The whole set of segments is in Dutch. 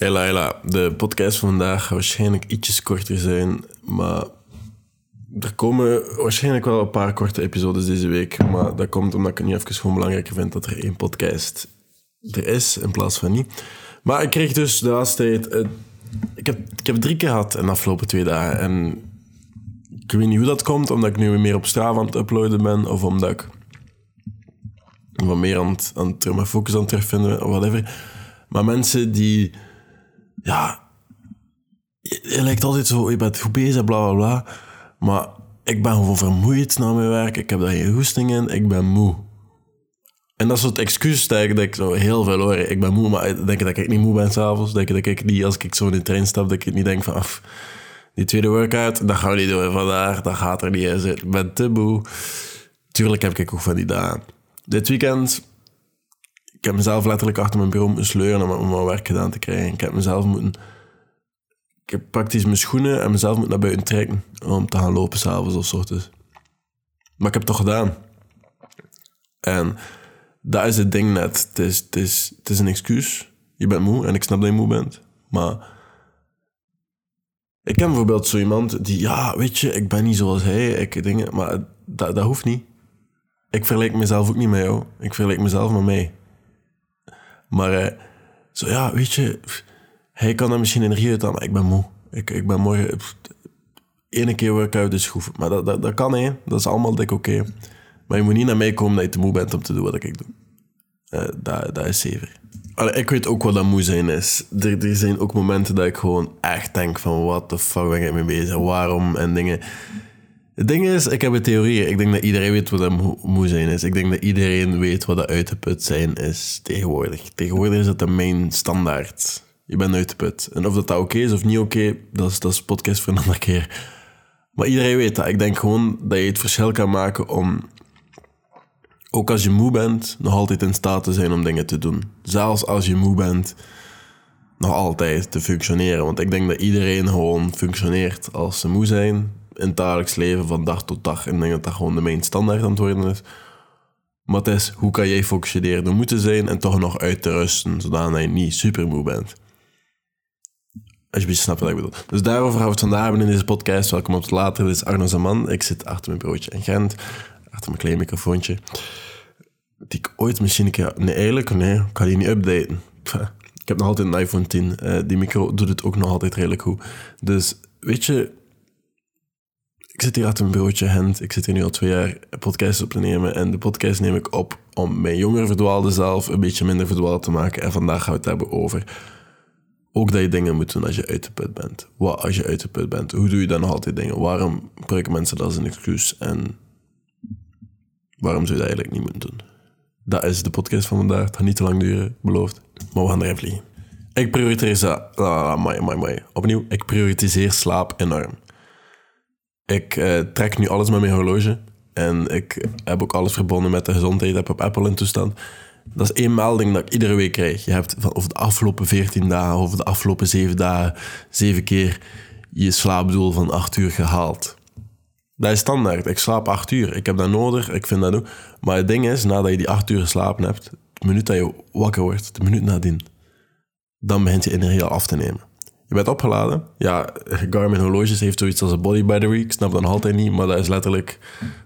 Hela, hela. De podcast van vandaag gaat waarschijnlijk ietsjes korter zijn, maar er komen waarschijnlijk wel een paar korte episodes deze week. Maar dat komt omdat ik het nu even gewoon belangrijker vind dat er één podcast er is in plaats van niet. Maar ik kreeg dus de laatste tijd... ik, heb, ik heb drie keer gehad in de afgelopen twee dagen. En ik weet niet hoe dat komt, omdat ik nu weer meer op Strava aan het uploaden ben, of omdat ik wat meer aan het, aan het, focus aan het terugvinden, of whatever. Maar mensen die... Ja... Je, lijkt altijd zo, je bent goed bezig, bla bla bla. Maar ik ben gewoon vermoeid na mijn werk. Ik heb daar geen hoesting in. Ik ben moe. En dat is het excuus dat ik, ik zo heel veel hoor. Ik ben moe, maar denk je dat ik niet moe ben s'avonds? Denk dat ik niet, als ik zo in de trein stap, dat ik niet denk van... Af, die tweede workout, dat gaan we niet doen vandaag. Dat gaat er niet in zitten. Ik ben te moe. Tuurlijk heb ik ook van die dagen. Dit weekend... Ik heb mezelf letterlijk achter mijn bureau moeten sleuren om, mijn werk gedaan te krijgen. Ik heb mezelf moeten... Ik heb praktisch mijn schoenen en mezelf moeten naar buiten trekken om te gaan lopen s'avonds of 's ochtends. Maar ik heb het toch gedaan. En dat is het ding net. Het is, het, is, het is een excuus. Je bent moe en ik snap dat je moe bent. Maar ik ken bijvoorbeeld zo iemand die, ja, weet je, ik ben niet zoals hij. Ik dingen, maar dat, dat hoeft niet. Ik vergelijk mezelf ook niet met jou. Ik vergelijk mezelf met mij. Maar eh, zo, ja, weet je, hij kan er misschien energie uit maar ik ben moe. Ik, ik ben morgen... Ene keer workout is goed. Maar dat, dat, dat kan, hè. Dat is allemaal dik oké. Maar je moet niet naar mij komen dat je te moe bent om te doen wat ik doe. Eh, dat, is zeker. Ik weet ook wat dat moe zijn is. Er, er zijn ook momenten dat ik gewoon echt denk van... What the fuck ben ik mee bezig? Waarom? En dingen... Het ding is, ik heb een theorie. Ik denk dat iedereen weet wat dat moe, zijn is. Ik denk dat iedereen weet wat dat uitgeput zijn is tegenwoordig. Tegenwoordig is dat de main standaard. Je bent uitgeput. En of dat, dat oké is of niet oké, dat, is, dat is podcast voor een andere keer. Maar iedereen weet dat. Ik denk gewoon dat je het verschil kan maken om, ook als je moe bent, nog altijd in staat te zijn om dingen te doen. Zelfs als je moe bent, nog altijd te functioneren. Want ik denk dat iedereen gewoon functioneert als ze moe zijn in het dagelijks leven van dag tot dag. En ik denk dat dat gewoon de main standaard aan worden is. Maar het is, hoe kan jij functioneren door moeten zijn en toch nog uit te rusten, zodat je niet super moe bent. Als je een beetje snapt wat ik bedoel. Dus daarover gaan we het vandaag hebben in deze podcast. Welkom op het later. Dit is Arno Zaman. Ik zit achter mijn bureautje in Gent. Achter mijn klein microfoontje. Die ik ooit misschien een keer... Nee, eigenlijk, nee. Ik kan die niet updaten. Ik heb nog altijd een iPhone 10. Eh, die micro doet het ook nog altijd redelijk goed. Dus, weet je... Ik zit hier achter mijn bureautje, Gent. Ik zit hier nu al twee jaar podcasts op te nemen. En de podcast neem ik op om mijn jonger verdwaalde zelf een beetje minder verdwaald te maken. En vandaag gaan we het hebben over ook dat je dingen moet doen als je uit de put bent. Wat als je uit de put bent? Hoe doe je dan nog altijd dingen? Waarom gebruiken mensen dat als een excuus? En waarom zou je dat eigenlijk niet moeten doen? Dat is de podcast van vandaag. Het gaat niet te lang duren, beloofd. Maar we gaan erin vliegen. Ik prioritiseer... Ah, mai, mai, mai. Opnieuw. Ik prioritiseer slaap enorm. Ik eh, trek nu alles met mijn horloge. En ik heb ook alles verbonden met de gezondheid. Heb op Apple in toestand. Dat is één melding dat ik iedere week krijg. Je hebt over de afgelopen 14 dagen, over de afgelopen 7 dagen, zeven keer je slaapdoel van 8 uur gehaald. Dat is standaard. Ik slaap 8 uur. Ik heb dat nodig. Ik vind dat ook. Maar het ding is, nadat je die 8 uur geslapen hebt, de minuut dat je wakker wordt, de minuut nadien, dan begint je energie al af te nemen. Je bent opgeladen. Ja, Garmin horloges heeft zoiets als een body battery. Ik snap dat nog altijd niet, maar dat is letterlijk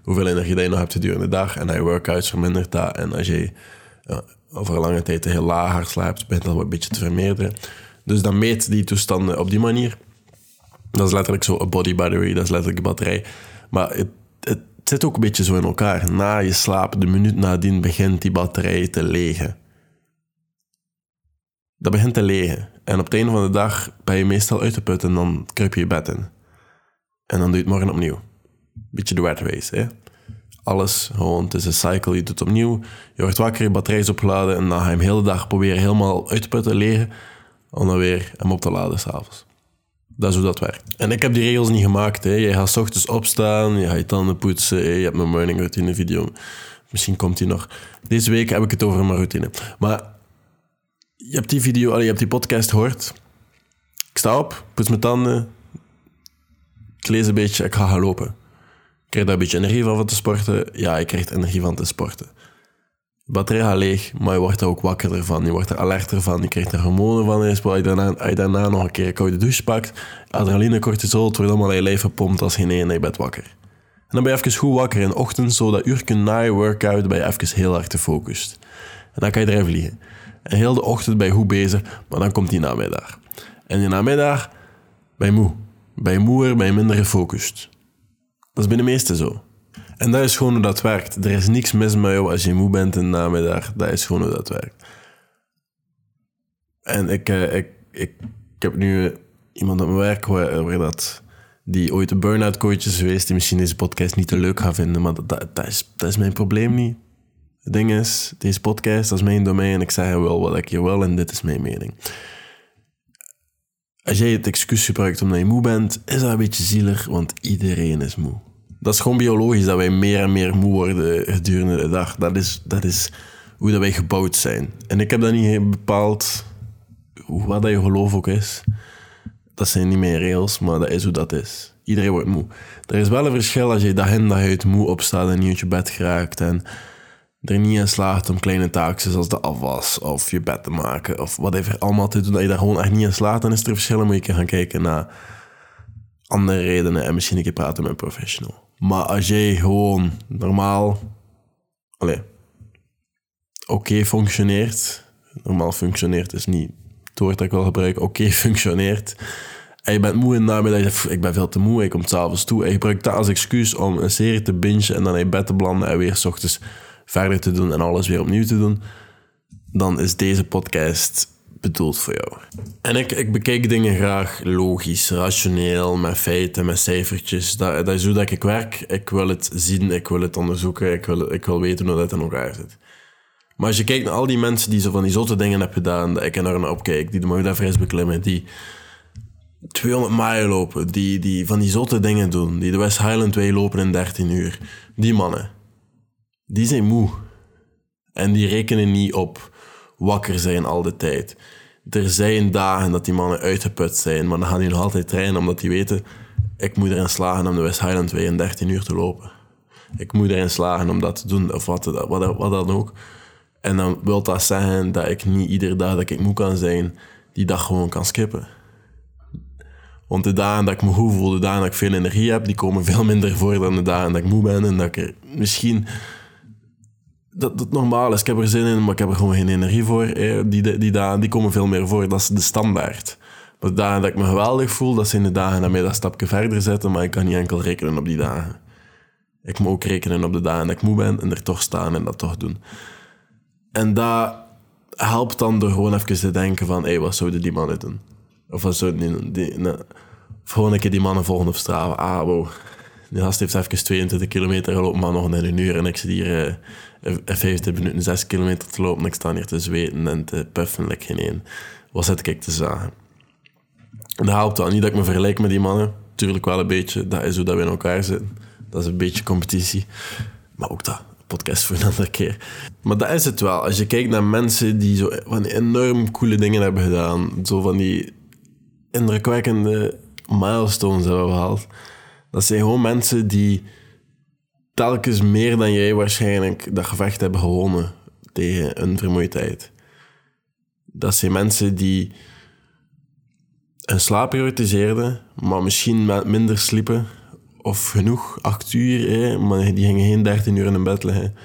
hoeveel energie je nog hebt gedurende de dag. En je workouts vermindert dat. En als je ja, over een lange tijd heel laag slaapt, begint dat een beetje te vermeerderen. Dus dan meet die toestanden op die manier. Dat is letterlijk zo een body battery, dat is letterlijk een batterij. Maar het, het zit ook een beetje zo in elkaar. Na je slaap, de minuut nadien, begint die batterij te legen. Dat begint te legen. En op het einde van de dag ben je meestal uitgeput en dan kruip je je bed in. En dan doe je het morgen opnieuw. Beetje de race, hè. Alles gewoon, het is een cycle, je doet het opnieuw. Je wordt wakker, je batterij is opgeladen en dan ga je hem de hele dag proberen helemaal uit te putten, legen. Om dan weer hem op te laden s'avonds. Dat is hoe dat werkt. En ik heb die regels niet gemaakt. Hè. Je gaat ochtends opstaan, je gaat je tanden poetsen, je hebt mijn morning routine video. Misschien komt die nog. Deze week heb ik het over mijn routine. Maar je hebt die video, je hebt die podcast gehoord. Ik sta op, poets mijn tanden. Ik lees een beetje, ik ga gaan lopen. Ik krijg daar een beetje energie van van te sporten. Ja, ik krijg er energie van te sporten. De batterij gaat leeg, maar je wordt er ook wakkerder van. Je wordt er alerter van. Je krijgt er hormonen van. Als je daarna, als je daarna nog een keer een koude douche pakt, adrenaline, cortisol, het wordt allemaal in je lijf gepompt als geen en je bent wakker. En dan ben je even goed wakker in de ochtend, zodat uur na je workout ben je even heel erg gefocust. En dan kan je erin vliegen. En heel de ochtend ben je goed bezig, maar dan komt die namiddag. En die namiddag ben je moe. Ben je moeer, ben je minder gefocust. Dat is bij de meeste zo. En dat is gewoon hoe dat werkt. Er is niks mis met jou als je moe bent in de namiddag. Dat is gewoon hoe dat werkt. En ik, eh, ik, ik, ik heb nu iemand op mijn werk waar, waar dat, die ooit een burn-out coach is geweest, die misschien deze podcast niet te leuk gaat vinden, maar dat, dat, is, dat is mijn probleem niet. Het ding is, deze podcast, dat is mijn domein en ik zeg wel wat ik hier wil en dit is mijn mening. Als jij het excuus gebruikt omdat je moe bent, is dat een beetje zielig, want iedereen is moe. Dat is gewoon biologisch, dat wij meer en meer moe worden gedurende de dag. Dat is, dat is hoe dat wij gebouwd zijn. En ik heb dat niet bepaald, wat dat je geloof ook is. Dat zijn niet meer rails, maar dat is hoe dat is. Iedereen wordt moe. Er is wel een verschil als je dag in dag uit moe opstaat en niet uit je bed geraakt en er niet in slaagt om kleine taakjes zoals de afwas of je bed te maken of whatever allemaal te doen, dat je daar gewoon echt niet in slaagt, dan is er verschillen. Moet je gaan kijken naar andere redenen en misschien een keer praten met een professional. Maar als jij gewoon normaal, oké functioneert, normaal functioneert is niet het woord dat ik wil gebruiken, oké functioneert, en je bent moe in de namiddag, ik ben veel te moe, ik kom s'avonds toe, en je gebruikt dat als excuus om een serie te bingen en dan in bed te blanden en weer s ochtends verder te doen en alles weer opnieuw te doen, dan is deze podcast bedoeld voor jou. En ik, ik bekijk dingen graag logisch, rationeel, met feiten, met cijfertjes. Dat, dat is hoe dat ik werk. Ik wil het zien, ik wil het onderzoeken, ik wil, ik wil weten hoe dat in elkaar zit. Maar als je kijkt naar al die mensen die zo van die zotte dingen hebben gedaan, dat ik er naar opkijk, die de Mount Everest beklimmen, die 200 mijl lopen, die, die van die zotte dingen doen, die de West Highland Way lopen in 13 uur, die mannen, die zijn moe. En die rekenen niet op wakker zijn al de tijd. Er zijn dagen dat die mannen uitgeput zijn, maar dan gaan die nog altijd trainen omdat die weten, ik moet erin slagen om de West Highland Way in 13 uur te lopen. Ik moet erin slagen om dat te doen, of wat, wat, wat dan ook. En dan wil dat zeggen dat ik niet iedere dag dat ik moe kan zijn, die dag gewoon kan skippen. Want de dagen dat ik me goed voel, de dagen dat ik veel energie heb, die komen veel minder voor dan de dagen dat ik moe ben en dat ik misschien dat het normaal is. Ik heb er zin in, maar ik heb er gewoon geen energie voor. Die, die dagen die komen veel meer voor. Dat is de standaard. Maar de dagen dat ik me geweldig voel, dat zijn de dagen dat mij dat stapje verder zetten. Maar ik kan niet enkel rekenen op die dagen. Ik moet ook rekenen op de dagen dat ik moe ben en er toch staan en dat toch doen. En dat helpt dan door gewoon even te denken van... Hé, hey, wat zouden die mannen doen? Of wat zouden die? Die. Of gewoon een keer die mannen volgen op straat. Ah, wow. Die gast heeft even 22 kilometer gelopen, maar nog in een uur. En ik zit hier uh, 15 minuten 6 kilometer te lopen. En ik sta hier te zweten en te puffen. Like geen één. Wat zit ik te zagen? En dat helpt wel. Niet dat ik me vergelijk met die mannen. Tuurlijk wel een beetje. Dat is hoe dat we in elkaar zitten. Dat is een beetje competitie. Maar ook dat. Podcast voor een andere keer. Maar dat is het wel. Als je kijkt naar mensen die zo van enorm coole dingen hebben gedaan. Zo van die indrukwekkende milestones hebben gehaald dat zijn gewoon mensen die telkens meer dan jij waarschijnlijk dat gevecht hebben gewonnen tegen een vermoeidheid. Dat zijn mensen die hun slaap prioritiseerden, maar misschien minder sliepen of genoeg, acht uur, hè, maar die gingen geen dertien uur in bed liggen.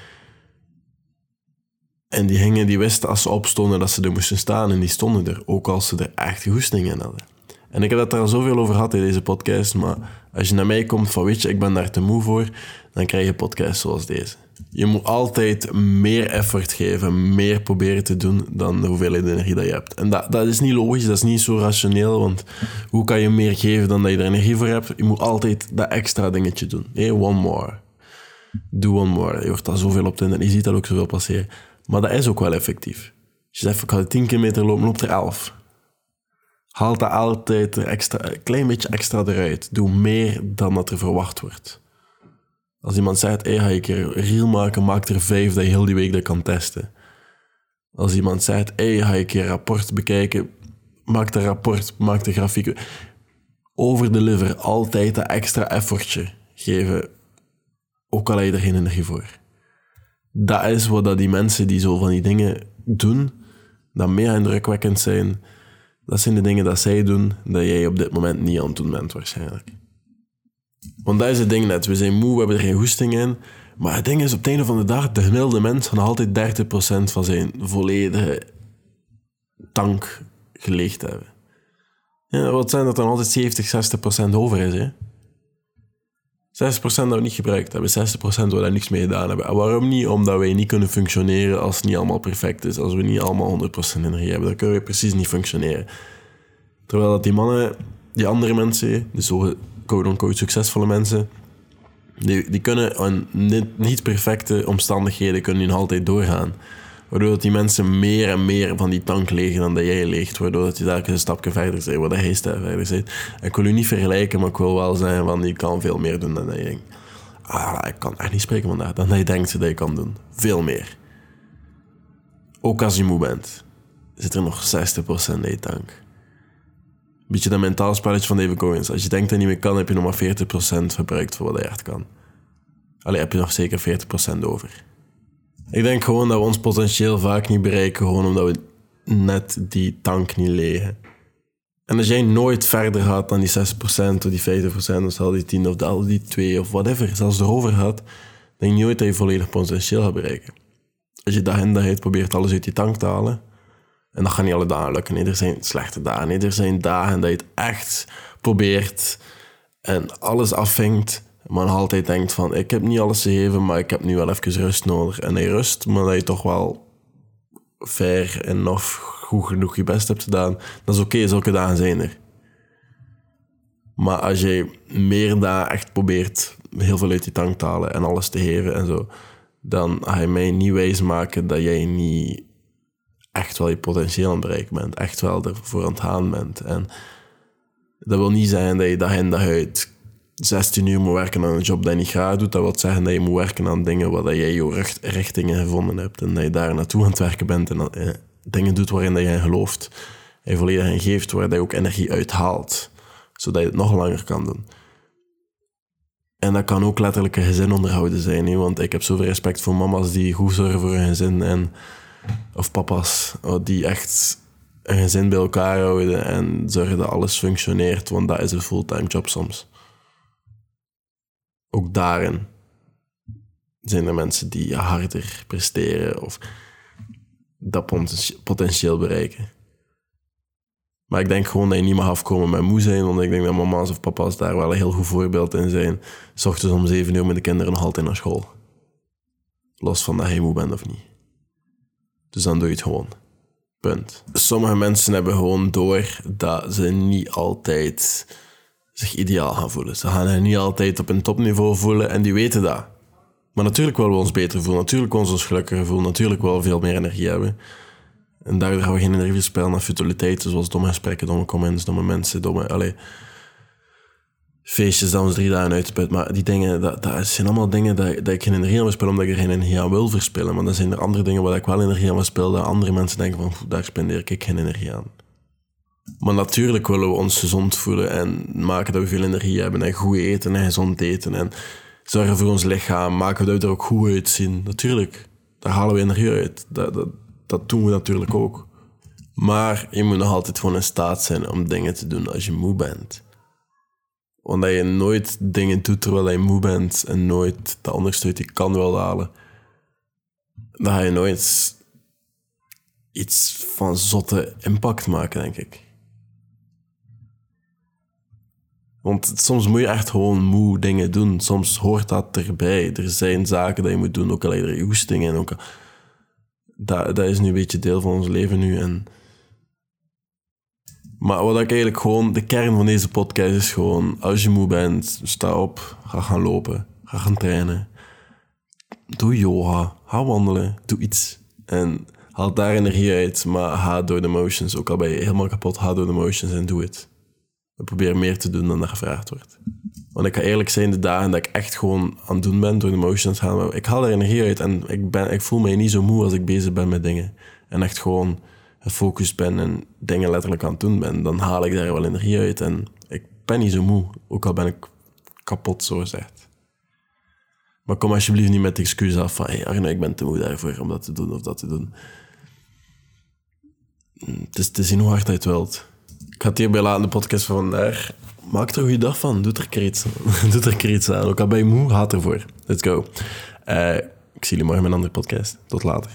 En die, gingen, die wisten als ze opstonden dat ze er moesten staan en die stonden er, ook als ze er echt goesting in hadden. En ik heb het er al zoveel over gehad in deze podcast, maar als je naar mij komt van, weet je, ik ben daar te moe voor, dan krijg je podcasts zoals deze. Je moet altijd meer effort geven, meer proberen te doen dan de hoeveelheid energie dat je hebt. En dat, dat is niet logisch, dat is niet zo rationeel, want hoe kan je meer geven dan dat je er energie voor hebt? Je moet altijd dat extra dingetje doen. Hey, one more. Do one more. Je hoort dat zoveel op de je ziet dat ook zoveel passeren. Maar dat is ook wel effectief. Als je zegt, ik ga 10 kilometer lopen, loop er 11 haal dat altijd extra, een klein beetje extra eruit. Doe meer dan dat er verwacht wordt. Als iemand zegt, hey, ga ik er reel maken, maak er vijf dat je heel die week dat kan testen. Als iemand zegt, hey, ga ik een rapport bekijken, maak de rapport, maak de grafiek. Overdeliver, altijd dat extra effortje geven, ook al heb je er geen energie voor. Dat is wat dat die mensen die zo van die dingen doen, dat meer indrukwekkend zijn. Dat zijn de dingen dat zij doen, dat jij op dit moment niet aan het doen bent waarschijnlijk. Want dat is het ding net. We zijn moe, we hebben er geen hoesting in. Maar het ding is, op het einde van de dag, de gemiddelde mens gaat altijd 30% van zijn volledige tank geleegd hebben. Ja, wat zijn dat dan altijd 70, 60% over is, hè? 60% dat we niet gebruikt hebben, 60% waar we daar niks mee gedaan hebben. En waarom niet? Omdat wij niet kunnen functioneren als het niet allemaal perfect is. Als we niet allemaal 100% energie hebben, dan kunnen we precies niet functioneren. Terwijl dat die mannen, die andere mensen, de zo quote-unquote succesvolle mensen, die, die kunnen in niet, perfecte omstandigheden kunnen die altijd doorgaan. Waardoor die mensen meer en meer van die tank legen dan dat jij leegt. Waardoor je daar een stapje verder bent, waar hij verder zit. Ik wil u niet vergelijken, maar ik wil wel zijn van die kan veel meer doen dan dat je denkt. Ah, ik kan echt niet spreken vandaag. Dan dat je denkt dat je kan doen. Veel meer. Ook als je moe bent, zit er nog 60% in je tank. Beetje dat mentaal spelletje van David Goins. Als je denkt dat je niet meer kan, heb je nog maar 40% verbruikt voor wat je echt kan. Alleen heb je nog zeker 40% over. Ik denk gewoon dat we ons potentieel vaak niet bereiken, gewoon omdat we net die tank niet legen. En als jij nooit verder gaat dan die 6% of die 50% of zelfs die 10 of die 2 of whatever, zelfs erover gaat, denk je nooit dat je volledig potentieel gaat bereiken. Als je dag in dag uit probeert alles uit die tank te halen, en dat gaat niet alle dagen lukken. Nee, er zijn slechte dagen. Nee, er zijn dagen dat je het echt probeert en alles afvinkt maar nog altijd denkt van, ik heb niet alles gegeven, maar ik heb nu wel even rust nodig. En hij rust, maar dat je toch wel fair en nog goed genoeg je best hebt gedaan, dat is oké, zulke dagen zijn er. Maar als je meer daar echt probeert heel veel uit die tank te halen en alles te geven en zo, dan ga je mij niet wijs maken dat jij niet echt wel je potentieel aan het bereiken bent, echt wel ervoor aan het gaan bent. En dat wil niet zijn dat je dag in dag uit 16 uur moet werken aan een job dat je niet graag doet, dat wil zeggen dat je moet werken aan dingen waar jij je richtingen gevonden hebt en dat je daar naartoe aan het werken bent en eh, dingen doet waarin dat jij gelooft en volledig in geeft, waar je ook energie uithaalt, zodat je het nog langer kan doen. En dat kan ook letterlijk een gezin onderhouden zijn, hè? want ik heb zoveel respect voor mama's die goed zorgen voor hun gezin en of papa's oh, die echt een gezin bij elkaar houden en zorgen dat alles functioneert, want dat is een fulltime job soms ook daarin zijn er mensen die harder presteren of dat potentieel bereiken. Maar ik denk gewoon dat je niet mag afkomen met moe zijn, want ik denk dat mama's of papa's daar wel een heel goed voorbeeld in zijn. S ochtends om zeven uur met de kinderen nog altijd naar school. Los van dat je moe bent of niet. Dus dan doe je het gewoon. Punt. Sommige mensen hebben gewoon door dat ze niet altijd zich ideaal gaan voelen. Ze gaan zich niet altijd op een topniveau voelen en die weten dat. Maar natuurlijk willen we ons beter voelen, natuurlijk willen we ons gelukkiger voelen, natuurlijk willen we veel meer energie hebben. En daardoor gaan we geen energie spelen naar futiliteiten, zoals domme gesprekken, domme comments, domme mensen, domme... Allee, feestjes dat ons drie dagen uitsput. Maar die dingen, dat, dat zijn allemaal dingen dat, dat ik geen energie aan spelen, omdat ik er geen energie aan wil verspillen. Maar dan zijn er andere dingen waar ik wel energie aan wil spelen, dat andere mensen denken van, daar spendeer ik geen energie aan. Maar natuurlijk willen we ons gezond voelen en maken dat we veel energie hebben en goed eten en gezond eten en zorgen voor ons lichaam, maken dat we er ook goed uitzien. Natuurlijk, daar halen we energie uit. Dat, dat, dat doen we natuurlijk ook. Maar je moet nog altijd gewoon in staat zijn om dingen te doen als je moe bent. Want dat je nooit dingen doet terwijl je moe bent en nooit de ondersteuning kan wil halen, dan ga je nooit iets van zotte impact maken, denk ik. Want soms moet je echt gewoon moe dingen doen. Soms hoort dat erbij. Er zijn zaken die je moet doen, ook al je hoestingen. Ook dat, dat is nu een beetje deel van ons leven nu. En... Maar wat ik eigenlijk gewoon... De kern van deze podcast is gewoon... Als je moe bent, sta op. Ga gaan lopen. Ga gaan trainen. Doe yoga. Ga wandelen. Doe iets. En haal daar energie uit. Maar ga door de motions. Ook al ben je helemaal kapot, ga door de motions en doe het. Ik probeer meer te doen dan er gevraagd wordt. Want ik ga eerlijk zijn, de dagen dat ik echt gewoon aan het doen ben, door de motions gaan, ik haal er energie uit en ik, ben, ik voel mij niet zo moe als ik bezig ben met dingen. En echt gewoon gefocust ben en dingen letterlijk aan het doen ben, dan haal ik daar wel energie uit en ik ben niet zo moe, ook al ben ik kapot, zo gezegd. Maar kom alsjeblieft niet met de excuus af van... Arno, ik ben te moe daarvoor om dat te doen of dat te doen. Mm, Het is zien hoe hard het wilt. Ik ga het hierbij laten, de podcast van vandaag. Maak er een goede dag van. Doe er keer iets, Doe er iets aan. Ook al ben je moe, haat ervoor. Let's go. Eh, ik zie jullie morgen met een andere podcast. Tot later.